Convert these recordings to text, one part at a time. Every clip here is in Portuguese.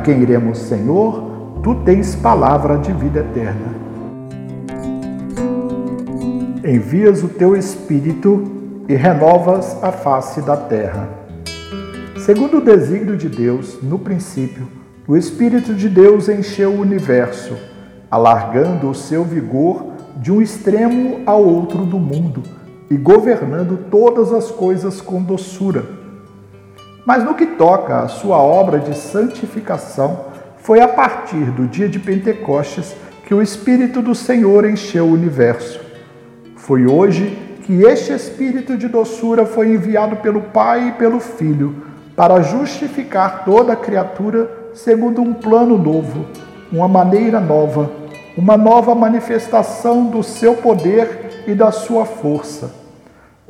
quem iremos, Senhor? Tu tens palavra de vida eterna. Envias o teu Espírito e renovas a face da terra. Segundo o desígnio de Deus, no princípio, o Espírito de Deus encheu o universo, alargando o seu vigor de um extremo ao outro do mundo e governando todas as coisas com doçura. Mas no que toca à sua obra de santificação, foi a partir do dia de Pentecostes que o Espírito do Senhor encheu o universo. Foi hoje que este Espírito de doçura foi enviado pelo Pai e pelo Filho para justificar toda a criatura segundo um plano novo, uma maneira nova, uma nova manifestação do seu poder e da sua força.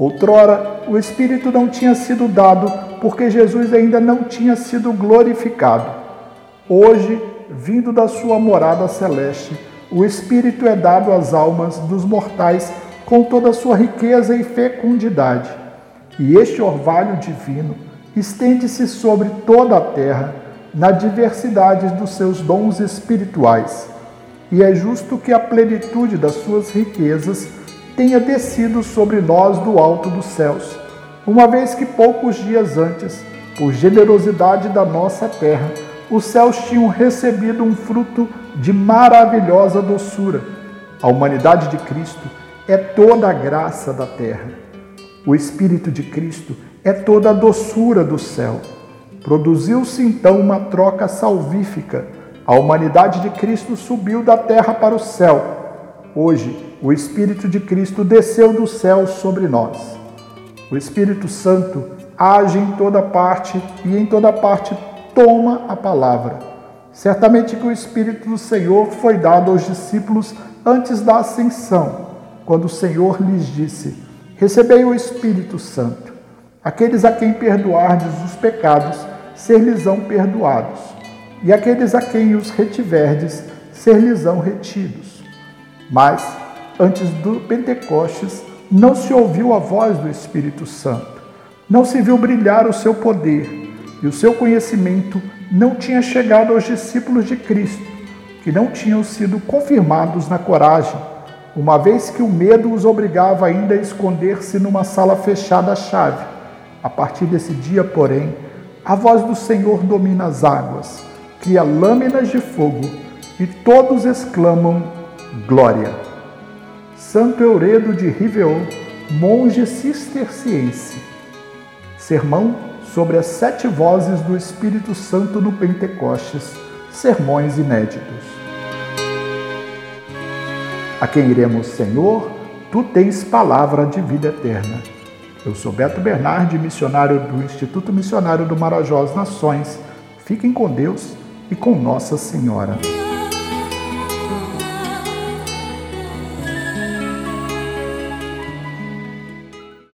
Outrora, o Espírito não tinha sido dado porque Jesus ainda não tinha sido glorificado. Hoje, vindo da sua morada celeste, o Espírito é dado às almas dos mortais com toda a sua riqueza e fecundidade. E este orvalho divino estende-se sobre toda a terra, na diversidade dos seus dons espirituais. E é justo que a plenitude das suas riquezas tenha descido sobre nós do alto dos céus, uma vez que poucos dias antes, por generosidade da nossa terra, os céus tinham recebido um fruto de maravilhosa doçura. A humanidade de Cristo é toda a graça da terra. O Espírito de Cristo é toda a doçura do céu. Produziu-se então uma troca salvífica. A humanidade de Cristo subiu da terra para o céu. Hoje, o Espírito de Cristo desceu do céu sobre nós. O Espírito Santo age em toda parte e em toda parte toma a palavra. Certamente que o Espírito do Senhor foi dado aos discípulos antes da ascensão quando o Senhor lhes disse: Recebei o Espírito Santo. Aqueles a quem perdoardes os pecados, ser-lhes-ão perdoados, e aqueles a quem os retiverdes, ser-lhes-ão retidos. Mas, antes do Pentecostes, não se ouviu a voz do Espírito Santo, não se viu brilhar o seu poder, e o seu conhecimento não tinha chegado aos discípulos de Cristo, que não tinham sido confirmados na coragem uma vez que o medo os obrigava ainda a esconder-se numa sala fechada à chave. A partir desse dia, porém, a voz do Senhor domina as águas, cria lâminas de fogo e todos exclamam: Glória! Santo Euredo de Riveon, monge cisterciense. Sermão sobre as sete vozes do Espírito Santo no Pentecostes. Sermões inéditos. A quem iremos, Senhor? Tu tens palavra de vida eterna. Eu sou Beto Bernardi, missionário do Instituto Missionário do Marajó às Nações. Fiquem com Deus e com Nossa Senhora.